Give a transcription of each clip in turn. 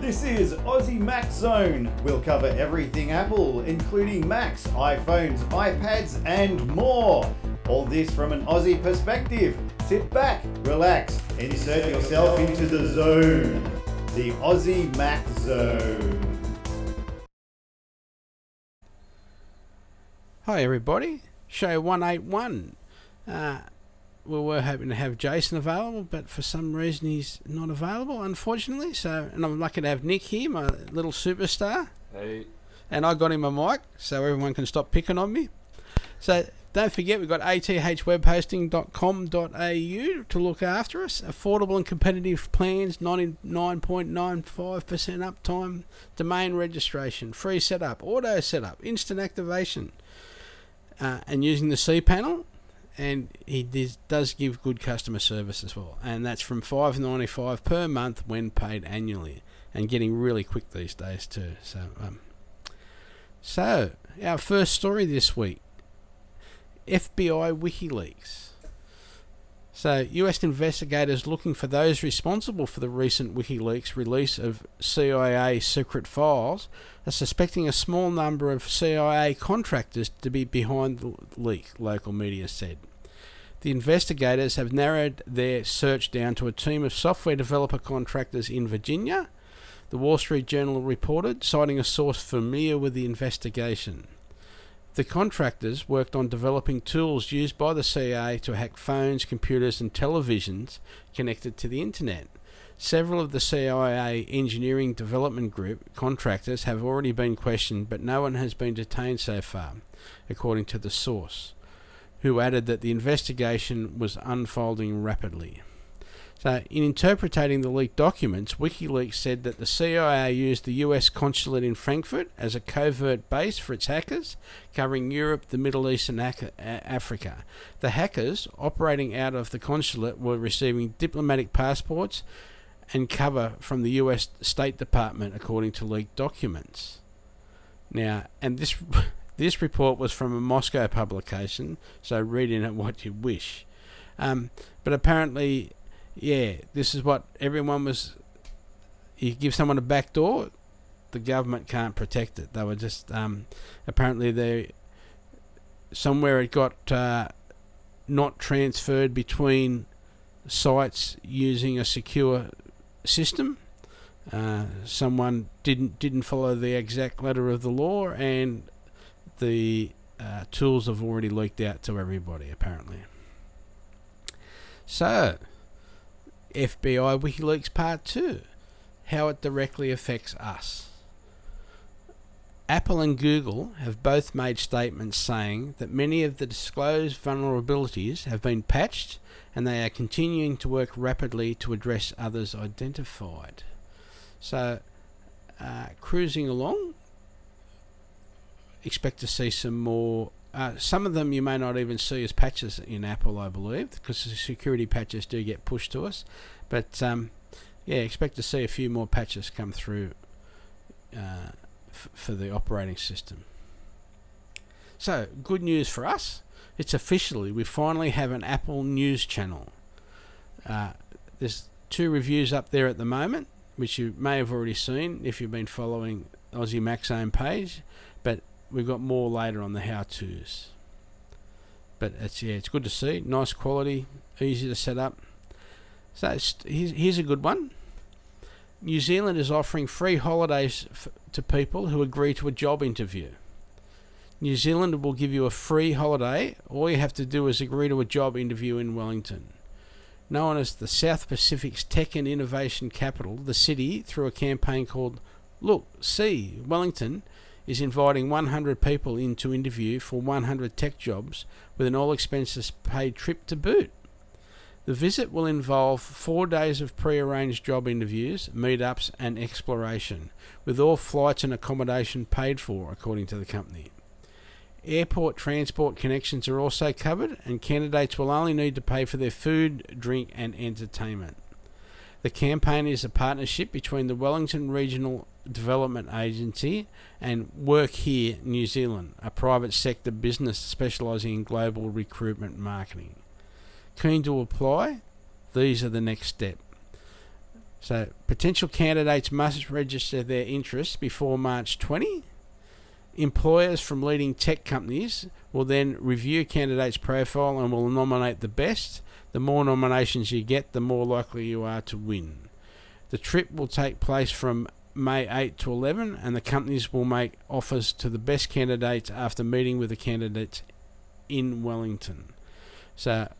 This is Aussie Mac Zone. We'll cover everything Apple, including Macs, iPhones, iPads, and more. All this from an Aussie perspective. Sit back, relax, insert yourself into the zone. The Aussie Mac Zone. Hi, everybody. Show 181. Uh, we were hoping to have Jason available, but for some reason he's not available, unfortunately. So, and I'm lucky to have Nick here, my little superstar. Hey. And I got him a mic, so everyone can stop picking on me. So, don't forget, we've got athwebhosting.com.au to look after us. Affordable and competitive plans, 99.95% uptime, domain registration, free setup, auto setup, instant activation uh, and using the cPanel. And he does, give good customer service as well. And that's from five ninety five per month when paid annually, and getting really quick these days too. So, um, so our first story this week: FBI WikiLeaks. So, US investigators looking for those responsible for the recent WikiLeaks release of CIA secret files are suspecting a small number of CIA contractors to be behind the leak, local media said. The investigators have narrowed their search down to a team of software developer contractors in Virginia, the Wall Street Journal reported, citing a source familiar with the investigation. The contractors worked on developing tools used by the CIA to hack phones, computers, and televisions connected to the internet. Several of the CIA Engineering Development Group contractors have already been questioned, but no one has been detained so far, according to the source, who added that the investigation was unfolding rapidly. So, in interpreting the leaked documents, WikiLeaks said that the CIA used the US consulate in Frankfurt as a covert base for its hackers, covering Europe, the Middle East, and Africa. The hackers, operating out of the consulate, were receiving diplomatic passports and cover from the US State Department, according to leaked documents. Now, and this. This report was from a Moscow publication, so read in it what you wish. Um, but apparently, yeah, this is what everyone was. You give someone a back door, the government can't protect it. They were just um, apparently they somewhere it got uh, not transferred between sites using a secure system. Uh, someone didn't didn't follow the exact letter of the law, and the uh, tools have already leaked out to everybody apparently. So FBI WikiLeaks Part 2 How it directly affects us. Apple and Google have both made statements saying that many of the disclosed vulnerabilities have been patched and they are continuing to work rapidly to address others identified. So, uh, cruising along, expect to see some more uh, some of them you may not even see as patches in Apple, I believe, because the security patches do get pushed to us. But um, yeah, expect to see a few more patches come through uh, f- for the operating system. So, good news for us. It's officially, we finally have an Apple News channel. Uh, there's two reviews up there at the moment, which you may have already seen if you've been following Aussie Mac Zone page. But we've got more later on the how to's. But it's yeah, it's good to see. Nice quality, easy to set up. So here's, here's a good one. New Zealand is offering free holidays f- to people who agree to a job interview. New Zealand will give you a free holiday. All you have to do is agree to a job interview in Wellington. Known as the South Pacific's tech and innovation capital, the city, through a campaign called Look, See, Wellington, is inviting 100 people in to interview for 100 tech jobs with an all expenses paid trip to boot. The visit will involve four days of pre arranged job interviews, meetups, and exploration, with all flights and accommodation paid for, according to the company. Airport transport connections are also covered, and candidates will only need to pay for their food, drink, and entertainment. The campaign is a partnership between the Wellington Regional Development Agency and Work Here New Zealand, a private sector business specialising in global recruitment marketing. Keen to apply? These are the next step. So potential candidates must register their interest before March 20. Employers from leading tech companies will then review candidates' profile and will nominate the best. The more nominations you get, the more likely you are to win. The trip will take place from May 8 to 11, and the companies will make offers to the best candidates after meeting with the candidates in Wellington. So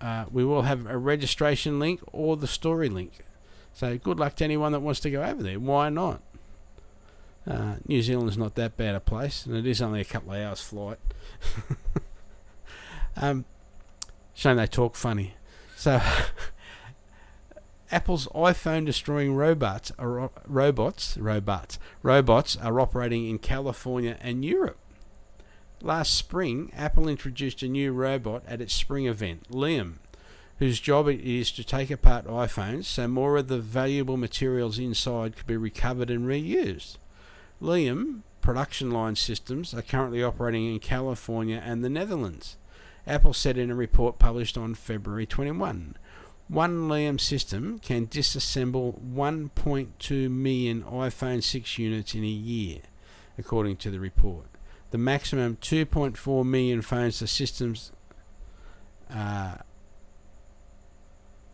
uh, we will have a registration link or the story link. So good luck to anyone that wants to go over there. Why not? Uh, New Zealand's not that bad a place, and it is only a couple of hours flight. um, shame they talk funny. So, Apple's iPhone destroying robots are robots robots robots are operating in California and Europe. Last spring, Apple introduced a new robot at its spring event, Liam, whose job it is to take apart iPhones so more of the valuable materials inside could be recovered and reused. Liam production line systems are currently operating in California and the Netherlands. Apple said in a report published on February 21. One Liam system can disassemble 1.2 million iPhone 6 units in a year, according to the report. The maximum 2.4 million phones the systems uh,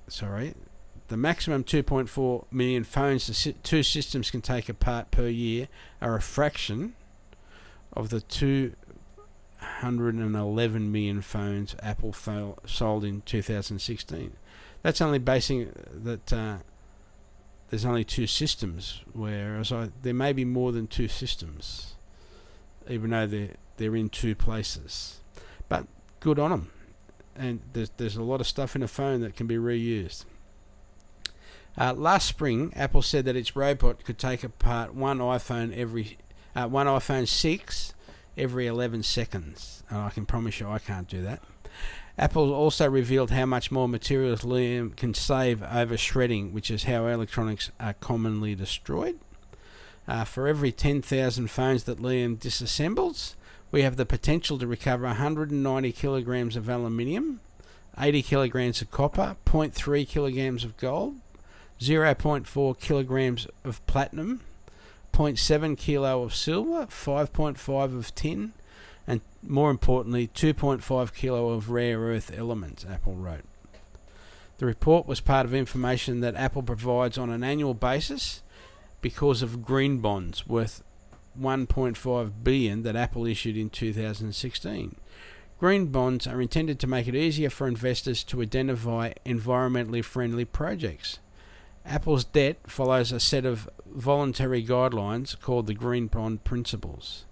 sorry, the maximum 2.4 million phones the two systems can take apart per year are a fraction of the 211 million phones Apple sold in 2016. That's only basing that uh, there's only two systems, whereas I, there may be more than two systems, even though they're they're in two places. But good on them and there's, there's a lot of stuff in a phone that can be reused. Uh, last spring, Apple said that its robot could take apart one iPhone every uh, one iPhone 6 every 11 seconds, and I can promise you I can't do that. Apple also revealed how much more materials Liam can save over shredding, which is how electronics are commonly destroyed. Uh, for every 10,000 phones that Liam disassembles, we have the potential to recover 190 kilograms of aluminium, 80 kilograms of copper, 0.3 kilograms of gold, 0.4 kilograms of platinum, 0.7 kilo of silver, 5.5 of tin, and more importantly, 2.5 kilo of rare earth elements, Apple wrote. The report was part of information that Apple provides on an annual basis because of green bonds worth 1.5 billion that Apple issued in 2016. Green bonds are intended to make it easier for investors to identify environmentally friendly projects. Apple's debt follows a set of voluntary guidelines called the Green Bond Principles.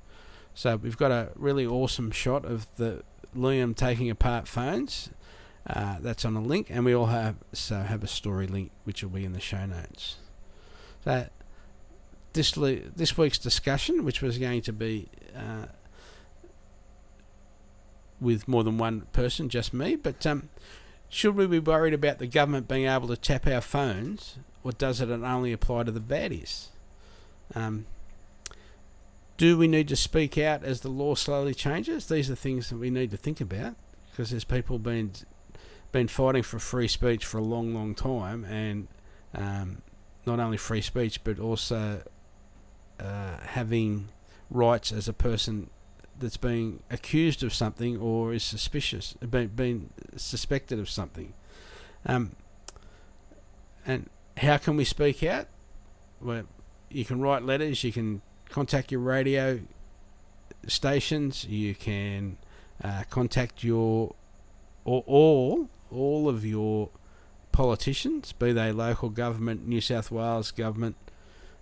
So we've got a really awesome shot of the Liam taking apart phones. Uh, that's on a link, and we all have so have a story link which will be in the show notes. So this this week's discussion, which was going to be uh, with more than one person, just me. But um, should we be worried about the government being able to tap our phones, or does it only apply to the baddies? Um, do we need to speak out as the law slowly changes? These are things that we need to think about because there's people been been fighting for free speech for a long, long time, and um, not only free speech but also uh, having rights as a person that's being accused of something or is suspicious, being, suspected of something. Um, and how can we speak out? Well, you can write letters, you can contact your radio stations, you can uh, contact your or all all of your politicians, be they local government, New South Wales government,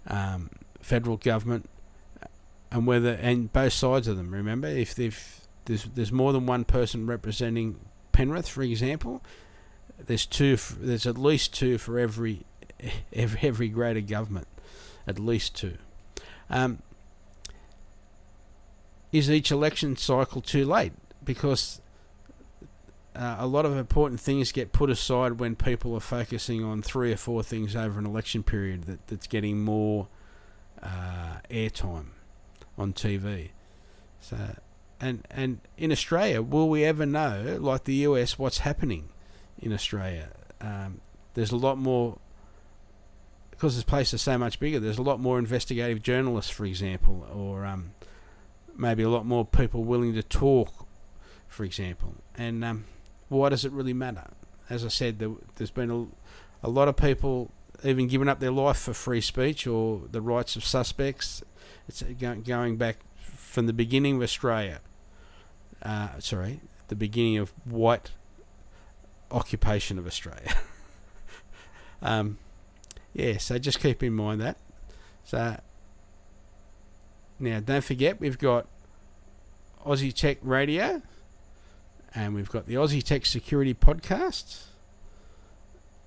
um, federal government, and whether and both sides of them. Remember, if if there's there's more than one person representing Penrith, for example, there's two. There's at least two for every every, every grade of government, at least two. Um, is each election cycle too late? Because uh, a lot of important things get put aside when people are focusing on three or four things over an election period that, that's getting more uh, airtime on TV. So, and and in Australia, will we ever know, like the US, what's happening in Australia? Um, there's a lot more because this place is so much bigger, there's a lot more investigative journalists, for example, or um, maybe a lot more people willing to talk, for example. And um, why does it really matter? As I said, there, has been a, a lot of people even giving up their life for free speech or the rights of suspects. It's going back from the beginning of Australia. Uh, sorry, the beginning of white occupation of Australia. um, yeah, so just keep in mind that. So now, don't forget we've got Aussie Tech Radio, and we've got the Aussie Tech Security Podcast,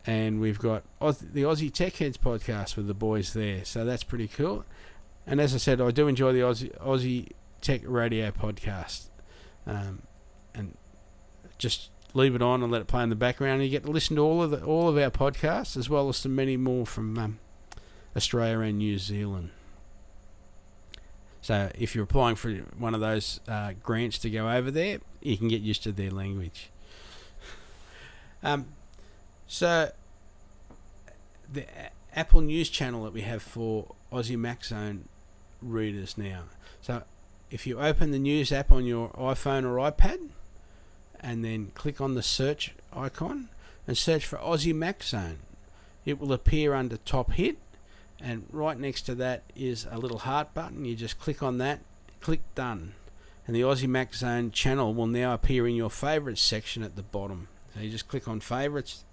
and we've got the Aussie Tech Heads podcast with the boys there. So that's pretty cool. And as I said, I do enjoy the Aussie, Aussie Tech Radio podcast, um, and just leave it on and let it play in the background. And you get to listen to all of the, all of our podcasts as well as some many more from um, Australia and New Zealand. So if you're applying for one of those uh, grants to go over there, you can get used to their language. Um, so the Apple News channel that we have for Aussie Mac Zone readers now. So if you open the news app on your iPhone or iPad, and then click on the search icon and search for Aussie Mac Zone, it will appear under Top Hit and right next to that is a little heart button. You just click on that, click done, and the Aussie Mac Zone channel will now appear in your favourites section at the bottom. So you just click on favourites,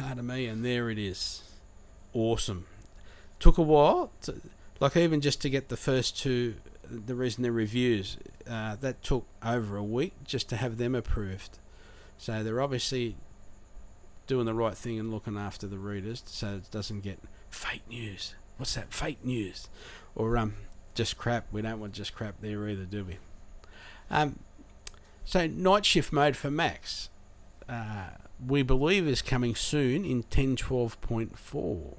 pardon me, and there it is. Awesome. Took a while, to, like even just to get the first two, the reason they're reviews, uh, that took over a week just to have them approved. So they're obviously doing the right thing and looking after the readers so it doesn't get fake news. What's that? Fake news, or um, just crap. We don't want just crap there either, do we? Um, so night shift mode for Macs, uh, we believe is coming soon in 10.12.4.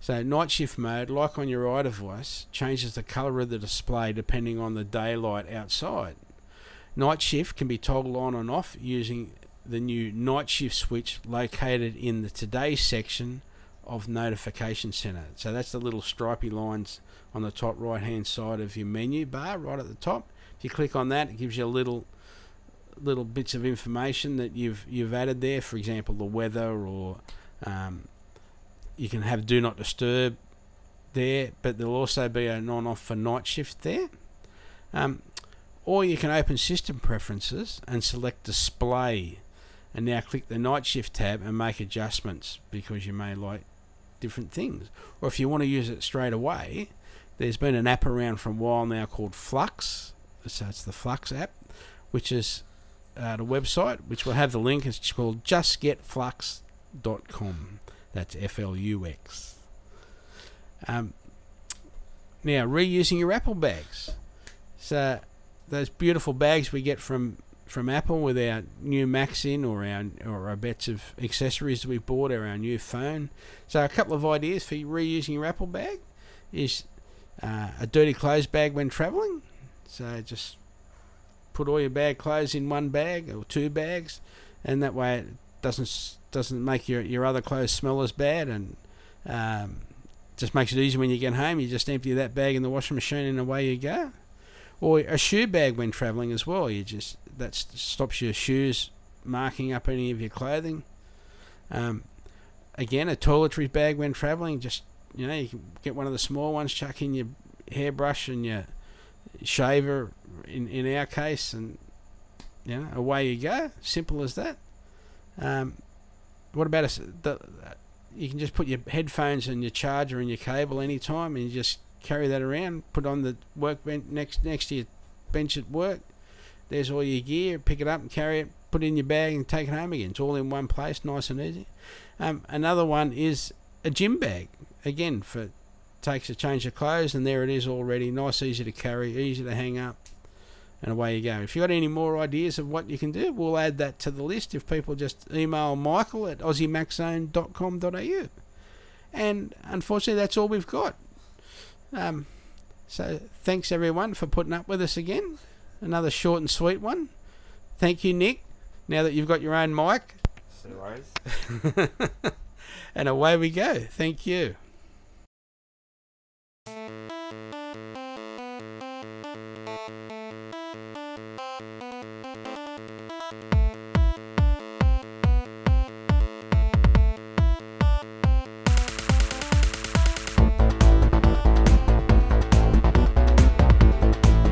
So night shift mode, like on your iDevice, changes the color of the display depending on the daylight outside. Night shift can be toggled on and off using the new night shift switch located in the Today section of Notification Center. So that's the little stripy lines on the top right hand side of your menu bar, right at the top. If you click on that, it gives you a little little bits of information that you've you've added there. For example, the weather, or um, you can have Do Not Disturb there, but there'll also be an on-off for night shift there. Um, or you can open System Preferences and select Display, and now click the Night Shift tab and make adjustments because you may like different things. Or if you want to use it straight away, there's been an app around for a while now called Flux. So it's the Flux app, which is uh, the website, which will have the link. It's called justgetflux.com. That's F L U X. Um, now, reusing your Apple bags. So, those beautiful bags we get from from Apple with our new Macs in or our or our bits of accessories that we bought or our new phone. So a couple of ideas for reusing your Apple bag is uh, a dirty clothes bag when traveling. So just put all your bad clothes in one bag or two bags, and that way it doesn't doesn't make your your other clothes smell as bad and um, just makes it easy when you get home. You just empty that bag in the washing machine and away you go. Or a shoe bag when traveling as well. You just that stops your shoes marking up any of your clothing. Um, again, a toiletry bag when traveling. Just you know, you can get one of the small ones, chuck in your hairbrush and your shaver. In in our case, and you know, away you go. Simple as that. Um, what about a, the, you can just put your headphones and your charger and your cable anytime, and you just carry that around. Put on the workbench next next to your bench at work. There's all your gear. Pick it up and carry it. Put it in your bag and take it home again. It's all in one place, nice and easy. Um, another one is a gym bag. Again, for takes a change of clothes, and there it is already. Nice, easy to carry, easy to hang up, and away you go. If you've got any more ideas of what you can do, we'll add that to the list. If people just email Michael at aussiemaczone.com.au. And unfortunately, that's all we've got. Um, so thanks everyone for putting up with us again another short and sweet one. Thank you, Nick. Now that you've got your own mic. and away we go. Thank you.